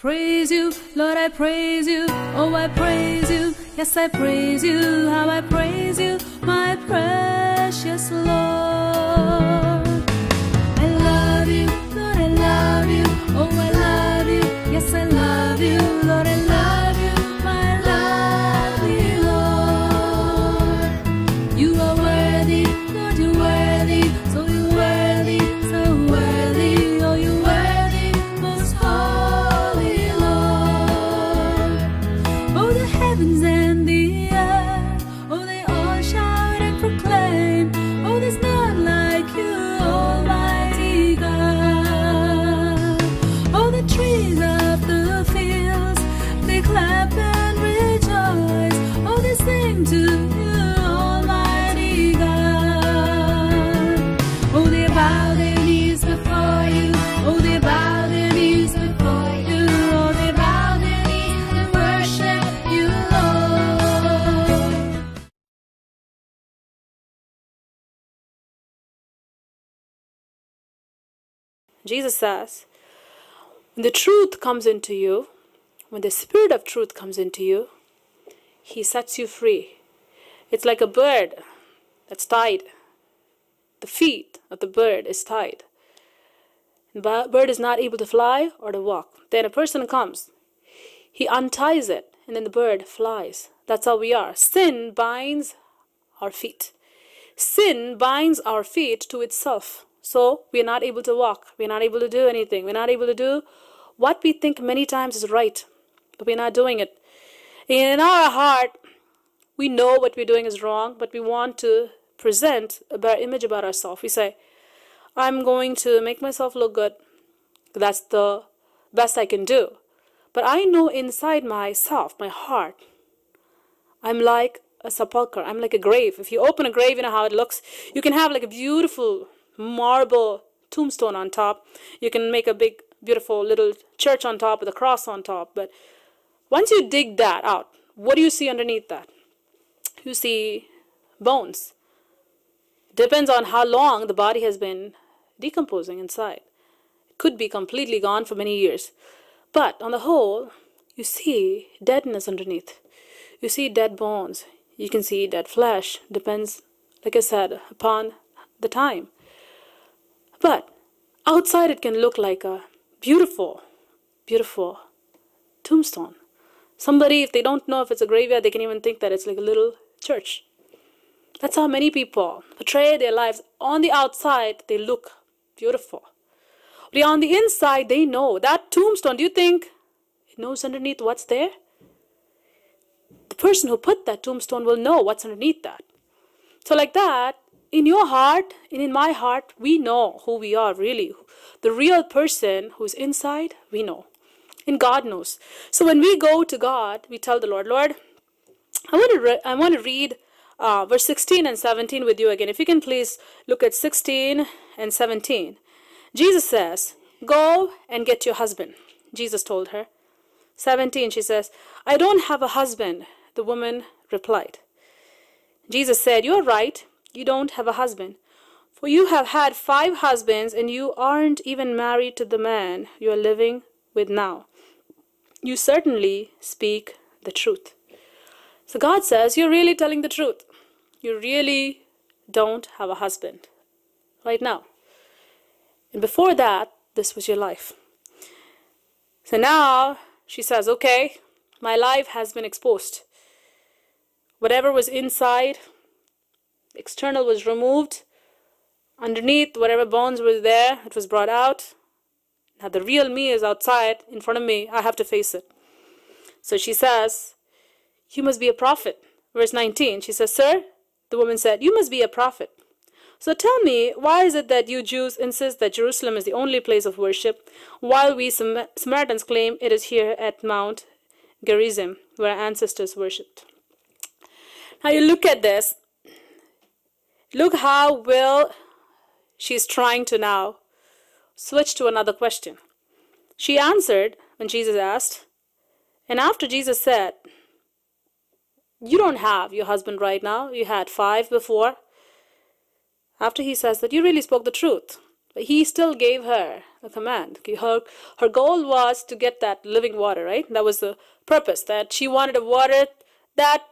Praise you, Lord, I praise you. Oh, I praise you. Yes, I praise you. How I praise you, my precious Lord. Jesus says, when the truth comes into you, when the spirit of truth comes into you, he sets you free. It's like a bird that's tied. The feet of the bird is tied. The bird is not able to fly or to walk. Then a person comes, he unties it, and then the bird flies. That's how we are. Sin binds our feet. Sin binds our feet to itself. So we are not able to walk. We are not able to do anything. We're not able to do what we think many times is right, but we're not doing it. In our heart, we know what we're doing is wrong, but we want to present a better image about ourselves. We say, I'm going to make myself look good. That's the best I can do. But I know inside myself, my heart, I'm like a sepulcher. I'm like a grave. If you open a grave, you know how it looks. You can have like a beautiful marble tombstone on top. You can make a big, beautiful little church on top with a cross on top. But once you dig that out, what do you see underneath that? You see bones. Depends on how long the body has been decomposing inside. It could be completely gone for many years. But on the whole, you see deadness underneath. You see dead bones. You can see dead flesh. Depends, like I said, upon the time. But outside, it can look like a beautiful, beautiful tombstone. Somebody, if they don't know if it's a graveyard, they can even think that it's like a little church. That's how many people portray their lives. On the outside, they look beautiful. But on the inside, they know that tombstone. Do you think it knows underneath what's there? The person who put that tombstone will know what's underneath that. So, like that, in your heart and in my heart, we know who we are really. The real person who's inside, we know. And God knows. So, when we go to God, we tell the Lord, Lord, I want to, re- I want to read uh, verse 16 and 17 with you again. If you can please look at 16 and 17. Jesus says, Go and get your husband. Jesus told her. 17, she says, I don't have a husband. The woman replied. Jesus said, You're right. You don't have a husband. For you have had five husbands, and you aren't even married to the man you are living with now. You certainly speak the truth. So God says, You're really telling the truth. You really don't have a husband right now. And before that, this was your life. So now she says, Okay, my life has been exposed. Whatever was inside, external was removed. Underneath, whatever bones were there, it was brought out. Now the real me is outside in front of me. I have to face it. So she says, You must be a prophet. Verse 19, she says, Sir, the woman said, You must be a prophet. So tell me, why is it that you Jews insist that Jerusalem is the only place of worship, while we Sam- Samaritans claim it is here at Mount Gerizim, where our ancestors worshipped? Now you look at this. Look how well she's trying to now switch to another question. She answered when Jesus asked, and after Jesus said, You don't have your husband right now, you had five before. After he says that, you really spoke the truth. But he still gave her a command. Her, her goal was to get that living water, right? That was the purpose, that she wanted a water that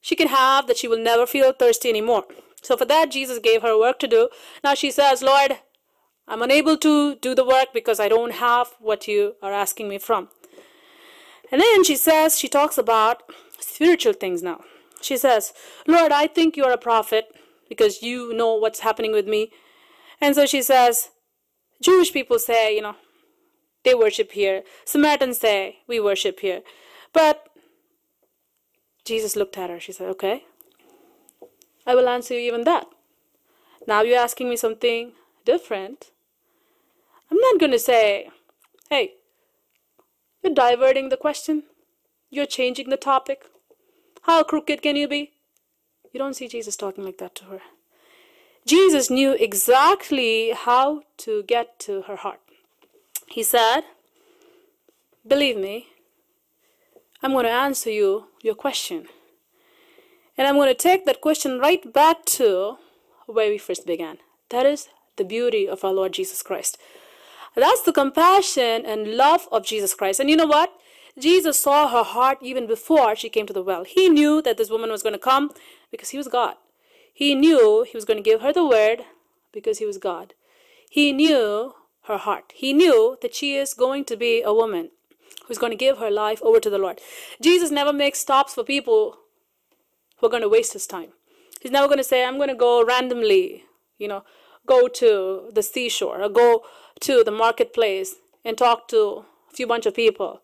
she can have, that she will never feel thirsty anymore. So for that, Jesus gave her work to do. Now she says, Lord, I'm unable to do the work because I don't have what you are asking me from. And then she says, she talks about spiritual things now. She says, Lord, I think you're a prophet because you know what's happening with me. And so she says, Jewish people say, you know, they worship here. Samaritans say, we worship here. But Jesus looked at her. She said, okay, I will answer you even that. Now you're asking me something different. I'm not going to say, hey, you're diverting the question. You're changing the topic. How crooked can you be? You don't see Jesus talking like that to her. Jesus knew exactly how to get to her heart. He said, Believe me, I'm going to answer you your question. And I'm going to take that question right back to where we first began. That is the beauty of our Lord Jesus Christ. That's the compassion and love of Jesus Christ. And you know what? Jesus saw her heart even before she came to the well. He knew that this woman was going to come because he was God. He knew he was going to give her the word because he was God. He knew her heart. He knew that she is going to be a woman who's going to give her life over to the Lord. Jesus never makes stops for people who are going to waste his time. He's never going to say, I'm going to go randomly, you know, go to the seashore or go to the marketplace and talk to a few bunch of people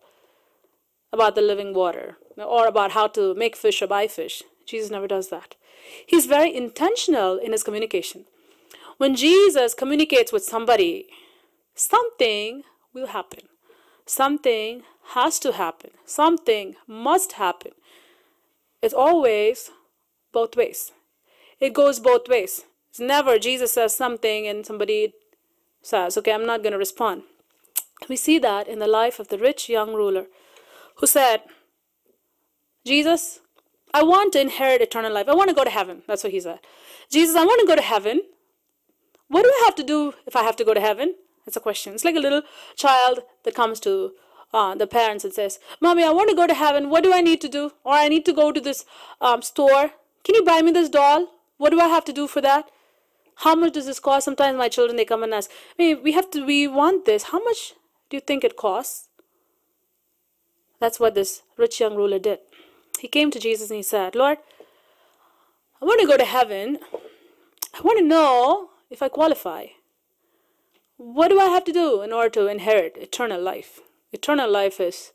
about the living water or about how to make fish or buy fish. Jesus never does that. He's very intentional in his communication. When Jesus communicates with somebody, something will happen. Something has to happen. Something must happen. It's always both ways. It goes both ways. It's never Jesus says something and somebody says, okay, I'm not going to respond. We see that in the life of the rich young ruler who said, Jesus, I want to inherit eternal life. I want to go to heaven. That's what he said. Jesus, I want to go to heaven. What do I have to do if I have to go to heaven? That's a question. It's like a little child that comes to uh, the parents and says, Mommy, I want to go to heaven. What do I need to do? Or I need to go to this um, store. Can you buy me this doll? What do I have to do for that? How much does this cost? Sometimes my children they come and ask, "Hey, we have to. We want this. How much do you think it costs?" That's what this rich young ruler did. He came to Jesus and he said, "Lord, I want to go to heaven. I want to know if I qualify. What do I have to do in order to inherit eternal life? Eternal life is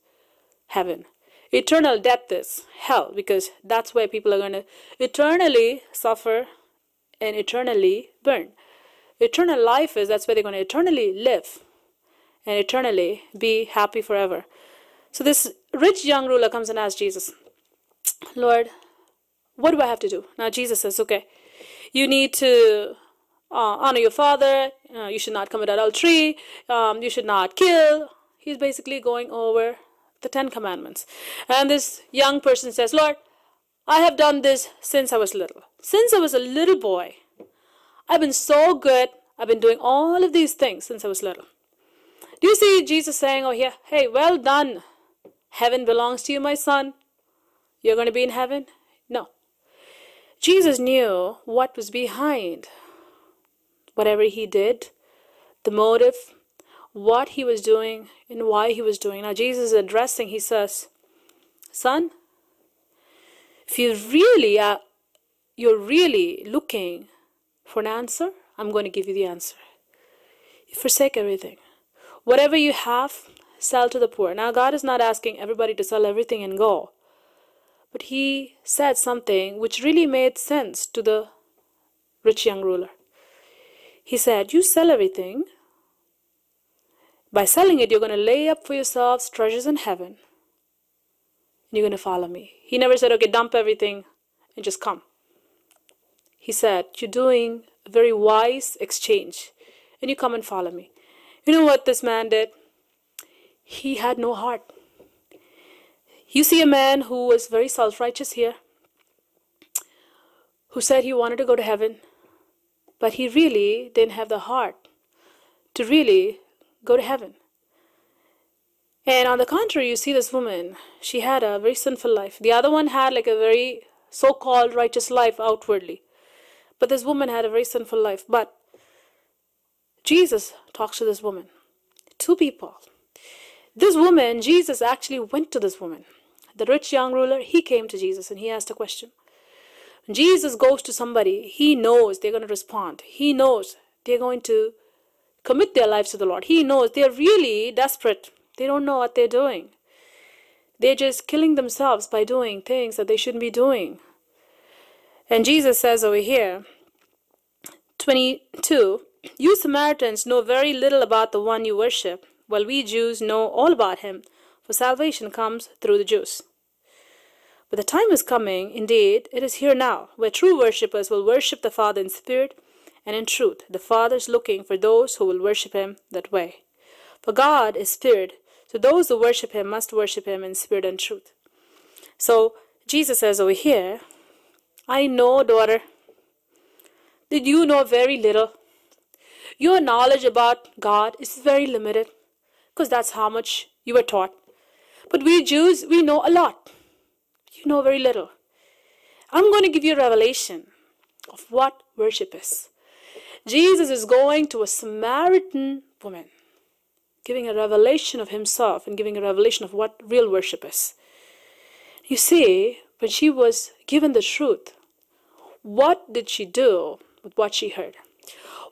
heaven. Eternal death is hell because that's where people are going to eternally suffer and eternally burn. Eternal life is that's where they're going to eternally live and eternally be happy forever. So this rich young ruler comes and asks Jesus, Lord, what do I have to do? Now Jesus says, okay, you need to uh, honor your father, uh, you should not commit adultery, um, you should not kill. He's basically going over the Ten Commandments. And this young person says, Lord, I have done this since I was little. Since I was a little boy, I've been so good. I've been doing all of these things since I was little. Do you see Jesus saying, over here, hey, well done. Heaven belongs to you, my son. You're going to be in heaven? No. Jesus knew what was behind whatever he did, the motive, what he was doing, and why he was doing. Now, Jesus is addressing, he says, Son, if you really are, you're really looking for an answer, I'm going to give you the answer. You forsake everything. Whatever you have, sell to the poor. Now, God is not asking everybody to sell everything and go. But he said something which really made sense to the rich young ruler. He said, You sell everything. By selling it, you're going to lay up for yourselves treasures in heaven. And you're going to follow me. He never said, Okay, dump everything and just come. He said, You're doing a very wise exchange. And you come and follow me. You know what this man did? He had no heart. You see a man who was very self righteous here, who said he wanted to go to heaven, but he really didn't have the heart to really go to heaven. And on the contrary, you see this woman, she had a very sinful life. The other one had like a very so called righteous life outwardly. But this woman had a very sinful life. But Jesus talks to this woman. Two people. This woman, Jesus actually went to this woman. The rich young ruler, he came to Jesus and he asked a question. Jesus goes to somebody, he knows they're going to respond. He knows they're going to commit their lives to the Lord. He knows they're really desperate. They don't know what they're doing. They're just killing themselves by doing things that they shouldn't be doing. And Jesus says over here, 22, You Samaritans know very little about the one you worship, while we Jews know all about him, for salvation comes through the Jews. But the time is coming, indeed, it is here now, where true worshippers will worship the Father in spirit and in truth. The Father is looking for those who will worship him that way. For God is spirit, so those who worship him must worship him in spirit and truth. So Jesus says over here, I know, daughter, that you know very little. Your knowledge about God is very limited, because that's how much you were taught. But we Jews, we know a lot. You know very little. I'm going to give you a revelation of what worship is. Jesus is going to a Samaritan woman, giving a revelation of himself and giving a revelation of what real worship is. You see, when she was given the truth, what did she do with what she heard?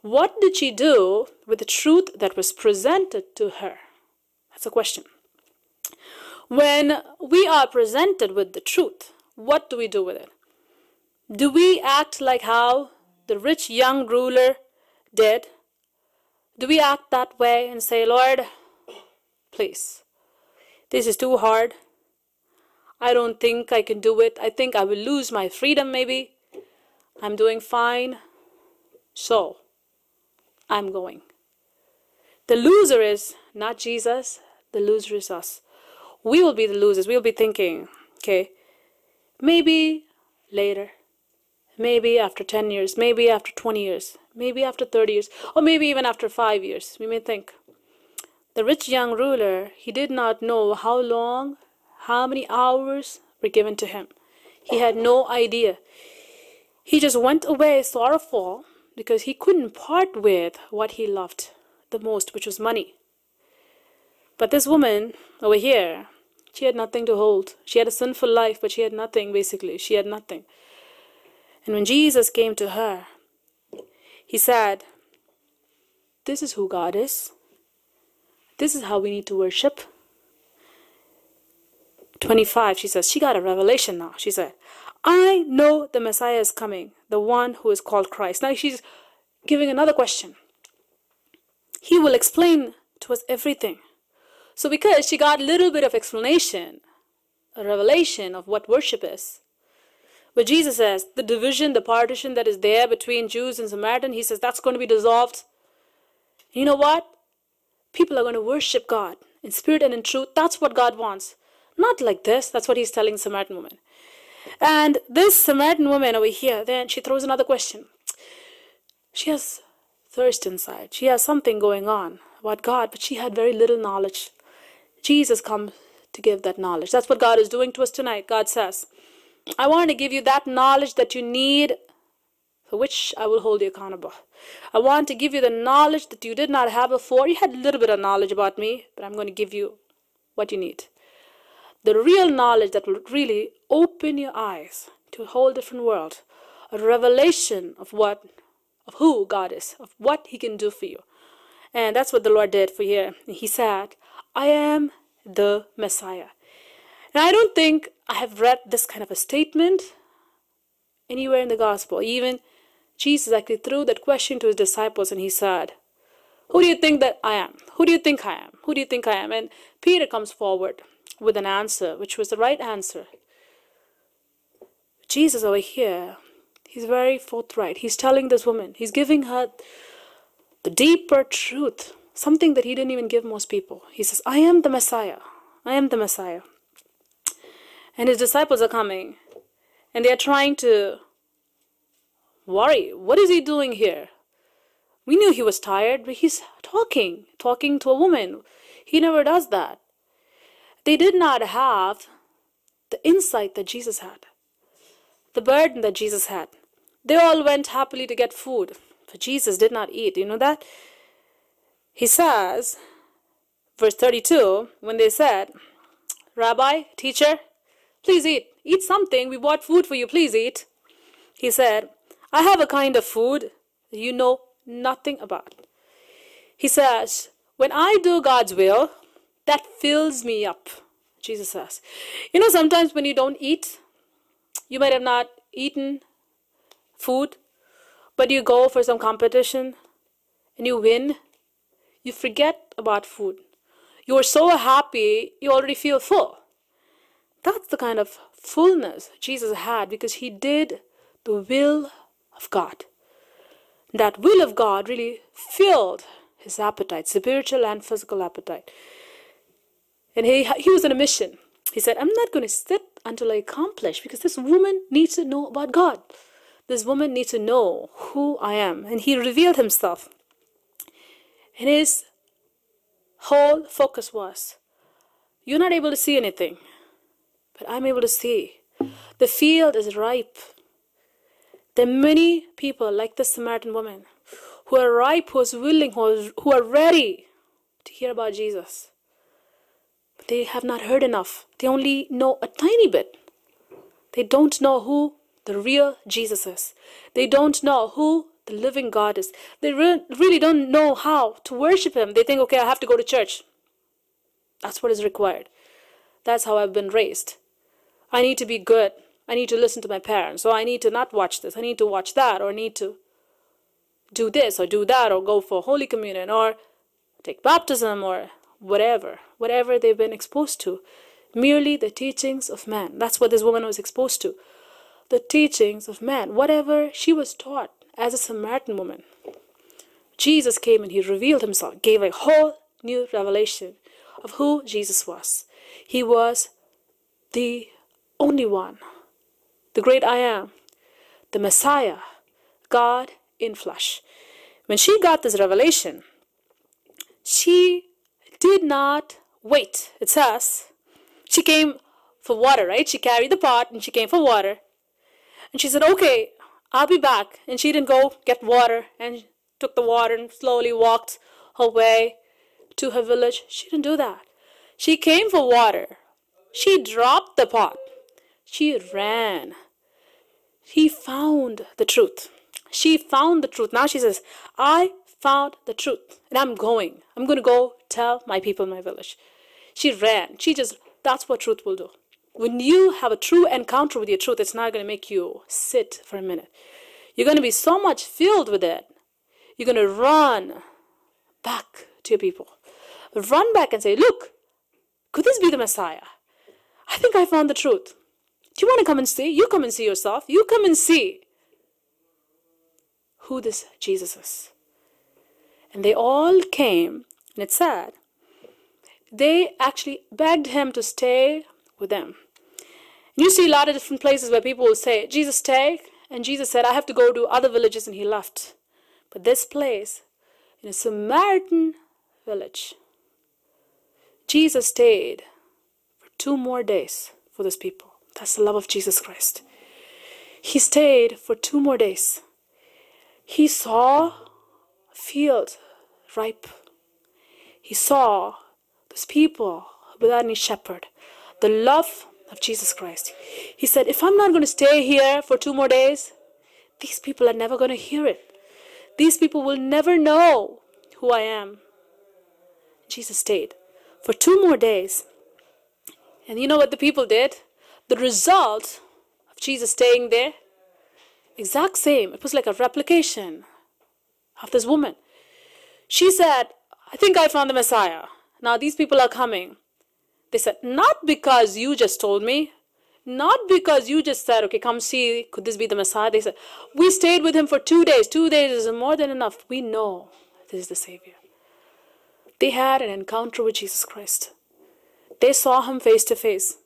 What did she do with the truth that was presented to her? That's a question. When we are presented with the truth, what do we do with it? Do we act like how the rich young ruler did? Do we act that way and say, Lord, please, this is too hard. I don't think I can do it. I think I will lose my freedom, maybe. I'm doing fine. So, I'm going. The loser is not Jesus, the loser is us we will be the losers. We'll be thinking, okay, maybe later, maybe after 10 years, maybe after 20 years, maybe after 30 years, or maybe even after 5 years. We may think. The rich young ruler, he did not know how long, how many hours were given to him. He had no idea. He just went away sorrowful because he couldn't part with what he loved the most, which was money. But this woman over here, she had nothing to hold. She had a sinful life, but she had nothing, basically. She had nothing. And when Jesus came to her, he said, This is who God is. This is how we need to worship. 25, she says, she got a revelation now. She said, I know the Messiah is coming, the one who is called Christ. Now she's giving another question. He will explain to us everything. So because she got a little bit of explanation, a revelation of what worship is. But Jesus says the division, the partition that is there between Jews and Samaritan, he says that's going to be dissolved. You know what? People are going to worship God in spirit and in truth. That's what God wants. Not like this. That's what he's telling Samaritan woman. And this Samaritan woman over here, then she throws another question. She has thirst inside. She has something going on about God, but she had very little knowledge. Jesus comes to give that knowledge. That's what God is doing to us tonight. God says, I want to give you that knowledge that you need, for which I will hold you accountable. I want to give you the knowledge that you did not have before. You had a little bit of knowledge about me, but I'm going to give you what you need. The real knowledge that will really open your eyes to a whole different world, a revelation of what, of who God is, of what He can do for you. And that's what the Lord did for you. He said, I am the Messiah. And I don't think I have read this kind of a statement anywhere in the gospel. Even Jesus actually threw that question to his disciples and he said, Who do you think that I am? Who do you think I am? Who do you think I am? And Peter comes forward with an answer, which was the right answer. Jesus over here, he's very forthright. He's telling this woman, he's giving her the deeper truth something that he didn't even give most people. He says, I am the Messiah. I am the Messiah. And his disciples are coming and they are trying to worry. What is he doing here? We knew he was tired, but he's talking, talking to a woman. He never does that. They did not have the insight that Jesus had, the burden that Jesus had. They all went happily to get food, but Jesus did not eat. You know that? He says, verse 32, when they said, Rabbi, teacher, please eat. Eat something. We bought food for you. Please eat. He said, I have a kind of food you know nothing about. He says, When I do God's will, that fills me up. Jesus says. You know, sometimes when you don't eat, you might have not eaten food, but you go for some competition and you win, you forget about food. You are so happy, you already feel full. That's the kind of fullness Jesus had because he did the will of God. That will of God really filled his appetite, spiritual and physical appetite. And he, he was on a mission. He said, I'm not going to sit until I accomplish because this woman needs to know about God. This woman needs to know who I am. And he revealed himself. And his whole focus was, You're not able to see anything, but I'm able to see. The field is ripe. There are many people like the Samaritan woman who are ripe, who are willing, who are, who are ready to hear about Jesus. But they have not heard enough. They only know a tiny bit. They don't know who the real Jesus is. They don't know who the living God is. They re- really don't know how to worship Him. They think, okay, I have to go to church. That's what is required. That's how I've been raised. I need to be good. I need to listen to my parents. So I need to not watch this. I need to watch that. Or need to do this or do that or go for Holy Communion or take baptism or whatever. Whatever they've been exposed to. Merely the teachings of man. That's what this woman was exposed to. The teachings of man. Whatever she was taught as a Samaritan woman. Jesus came and he revealed himself, gave a whole new revelation of who Jesus was. He was the only one, the great I am, the Messiah, God in flesh. When she got this revelation, she did not wait. It says she came for water, right? She carried the pot and she came for water. And she said, Okay, I'll be back. And she didn't go get water and took the water and slowly walked her way to her village. She didn't do that. She came for water. She dropped the pot. She ran. He found the truth. She found the truth. Now she says, I found the truth and I'm going. I'm going to go tell my people in my village. She ran. She just, that's what truth will do. When you have a true encounter with your truth, it's not going to make you sit for a minute. You're going to be so much filled with it. You're going to run back to your people. Run back and say, Look, could this be the Messiah? I think I found the truth. Do you want to come and see? You come and see yourself. You come and see who this Jesus is. And they all came, and it said, they actually begged him to stay with them. You see a lot of different places where people will say, Jesus, stay. And Jesus said, I have to go to other villages, and he left. But this place, in a Samaritan village, Jesus stayed for two more days for those people. That's the love of Jesus Christ. He stayed for two more days. He saw a field ripe. He saw those people without any shepherd. The love of Jesus Christ. He said, If I'm not going to stay here for two more days, these people are never going to hear it. These people will never know who I am. Jesus stayed for two more days. And you know what the people did? The result of Jesus staying there, exact same. It was like a replication of this woman. She said, I think I found the Messiah. Now these people are coming. They said, Not because you just told me, not because you just said, Okay, come see, could this be the Messiah? They said, We stayed with him for two days. Two days is more than enough. We know this is the Savior. They had an encounter with Jesus Christ. They saw him face to face.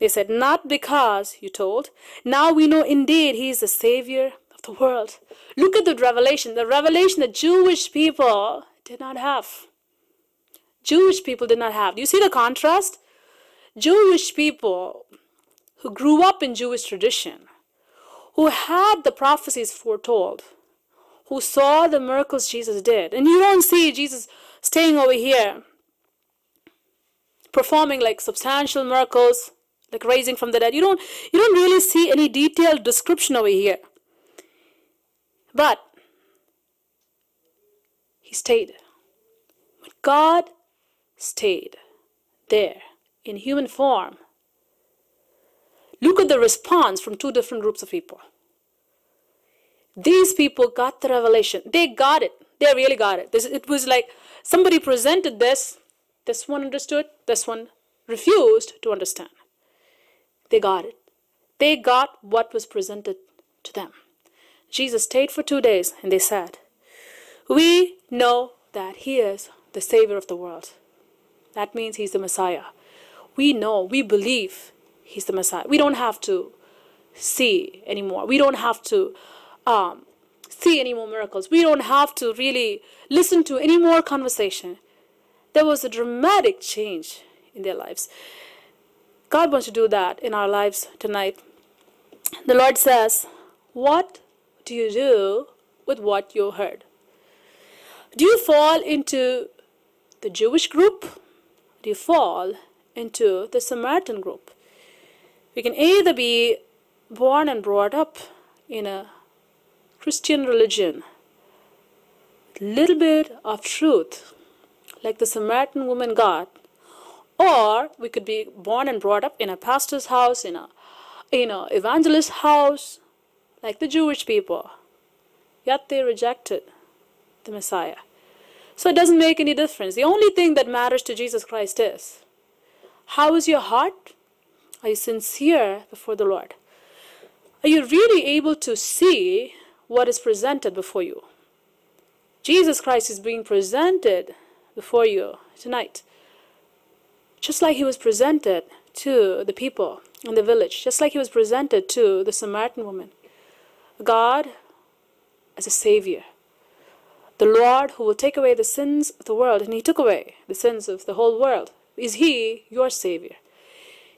They said, Not because you told. Now we know indeed he is the Savior of the world. Look at the revelation, the revelation that Jewish people did not have. Jewish people did not have. Do you see the contrast? Jewish people who grew up in Jewish tradition, who had the prophecies foretold, who saw the miracles Jesus did. And you don't see Jesus staying over here performing like substantial miracles, like raising from the dead. You don't you don't really see any detailed description over here. But he stayed. But God stayed there in human form. Look at the response from two different groups of people. These people got the revelation. They got it. They really got it. This, it was like somebody presented this. This one understood. This one refused to understand. They got it. They got what was presented to them. Jesus stayed for two days and they said, We know that He is the Savior of the world. That means He's the Messiah. We know, we believe He's the Messiah. We don't have to see anymore. We don't have to um, see any more miracles. We don't have to really listen to any more conversation. There was a dramatic change in their lives. God wants to do that in our lives tonight. The Lord says, What do you do with what you heard? Do you fall into the Jewish group? Do you fall into the Samaritan group? We can either be born and brought up in a Christian religion, little bit of truth, like the Samaritan woman got, or we could be born and brought up in a pastor's house, in a in a evangelist's house, like the Jewish people. Yet they rejected the Messiah. So it doesn't make any difference. The only thing that matters to Jesus Christ is how is your heart? Are you sincere before the Lord? Are you really able to see what is presented before you. Jesus Christ is being presented before you tonight. Just like he was presented to the people in the village, just like he was presented to the Samaritan woman. God as a Savior. The Lord who will take away the sins of the world, and He took away the sins of the whole world. Is He your Savior?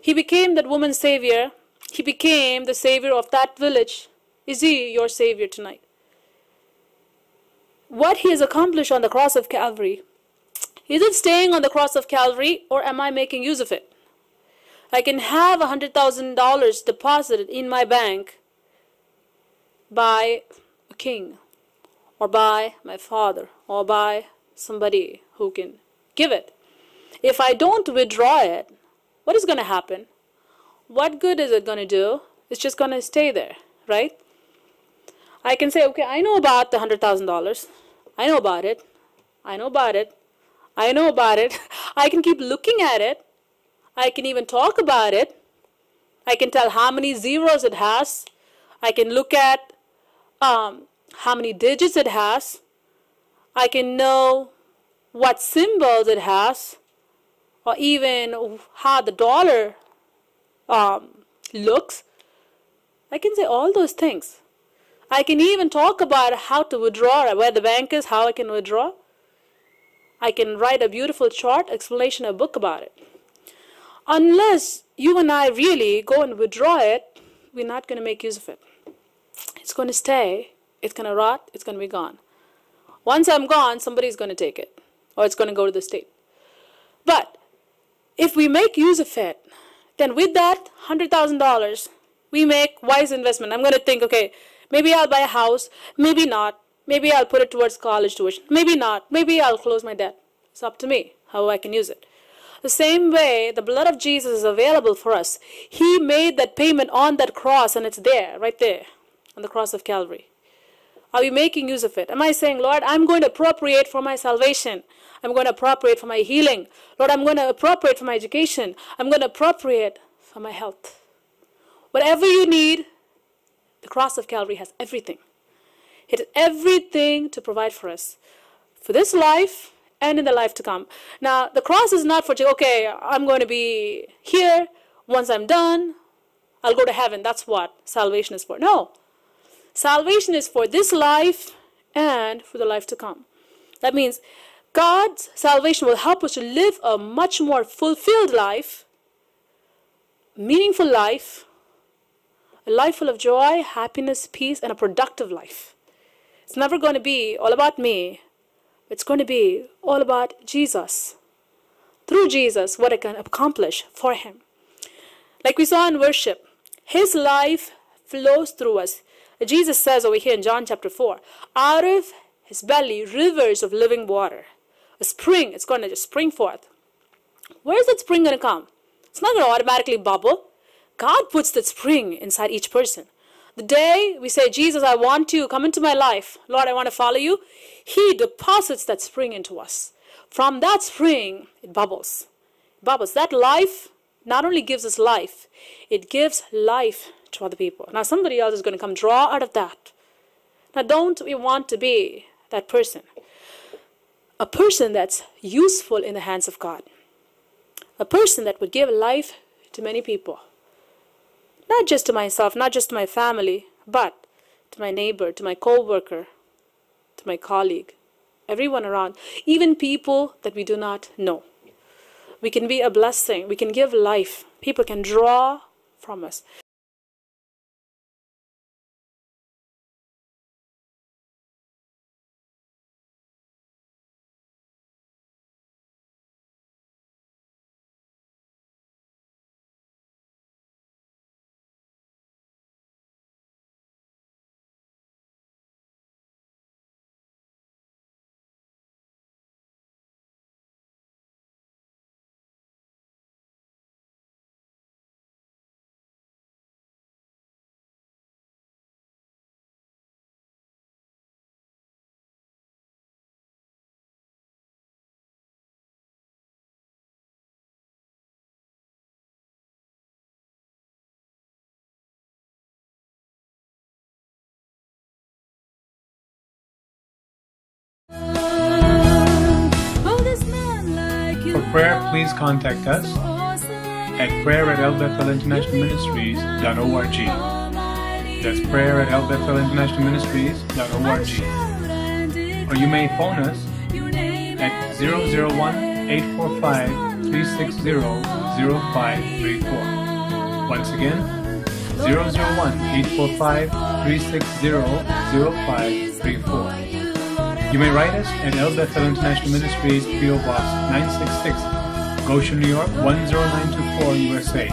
He became that woman's Savior. He became the Savior of that village is He your Savior tonight? What He has accomplished on the cross of Calvary, is it staying on the cross of Calvary or am I making use of it? I can have a $100,000 deposited in my bank by a king or by my father or by somebody who can give it. If I don't withdraw it, what is going to happen? What good is it going to do? It's just going to stay there, right? I can say, okay, I know about the $100,000. I know about it. I know about it. I know about it. I can keep looking at it. I can even talk about it. I can tell how many zeros it has. I can look at um, how many digits it has. I can know what symbols it has, or even how the dollar um, looks. I can say all those things. I can even talk about how to withdraw, where the bank is, how I can withdraw. I can write a beautiful short explanation, a book about it. Unless you and I really go and withdraw it, we're not going to make use of it. It's going to stay, it's going to rot, it's going to be gone. Once I'm gone, somebody's going to take it, or it's going to go to the state. But if we make use of it, then with that $100,000, we make wise investment. I'm going to think, okay, Maybe I'll buy a house, maybe not. Maybe I'll put it towards college tuition, maybe not. Maybe I'll close my debt. It's up to me how I can use it. The same way, the blood of Jesus is available for us. He made that payment on that cross, and it's there, right there, on the cross of Calvary. Are we making use of it? Am I saying, Lord, I'm going to appropriate for my salvation? I'm going to appropriate for my healing. Lord, I'm going to appropriate for my education. I'm going to appropriate for my health. Whatever you need, the cross of Calvary has everything. It has everything to provide for us for this life and in the life to come. Now, the cross is not for, okay, I'm going to be here. Once I'm done, I'll go to heaven. That's what salvation is for. No. Salvation is for this life and for the life to come. That means God's salvation will help us to live a much more fulfilled life, meaningful life, a life full of joy, happiness, peace, and a productive life. It's never going to be all about me. It's going to be all about Jesus. Through Jesus, what I can accomplish for Him. Like we saw in worship, His life flows through us. Jesus says over here in John chapter 4 out of His belly, rivers of living water. A spring, it's going to just spring forth. Where is that spring going to come? It's not going to automatically bubble. God puts that spring inside each person. The day we say, Jesus, I want you, come into my life. Lord, I want to follow you. He deposits that spring into us. From that spring, it bubbles. It bubbles. That life not only gives us life, it gives life to other people. Now, somebody else is going to come draw out of that. Now, don't we want to be that person? A person that's useful in the hands of God. A person that would give life to many people. Not just to myself, not just to my family, but to my neighbor, to my co worker, to my colleague, everyone around, even people that we do not know. We can be a blessing, we can give life, people can draw from us. Please contact us at prayer at elbethelinternationalministries.org. That's prayer at elbethelinternationalministries.org. Or you may phone us at 001 845 360 0534. Once again, 001 845 360 0534. You may write us at El Bethel International Ministries, P.O. Box 966, Goshen, New York 10924, USA.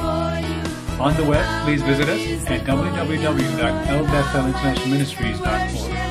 On the web, please visit us at www.elbethelinternationalministries.org.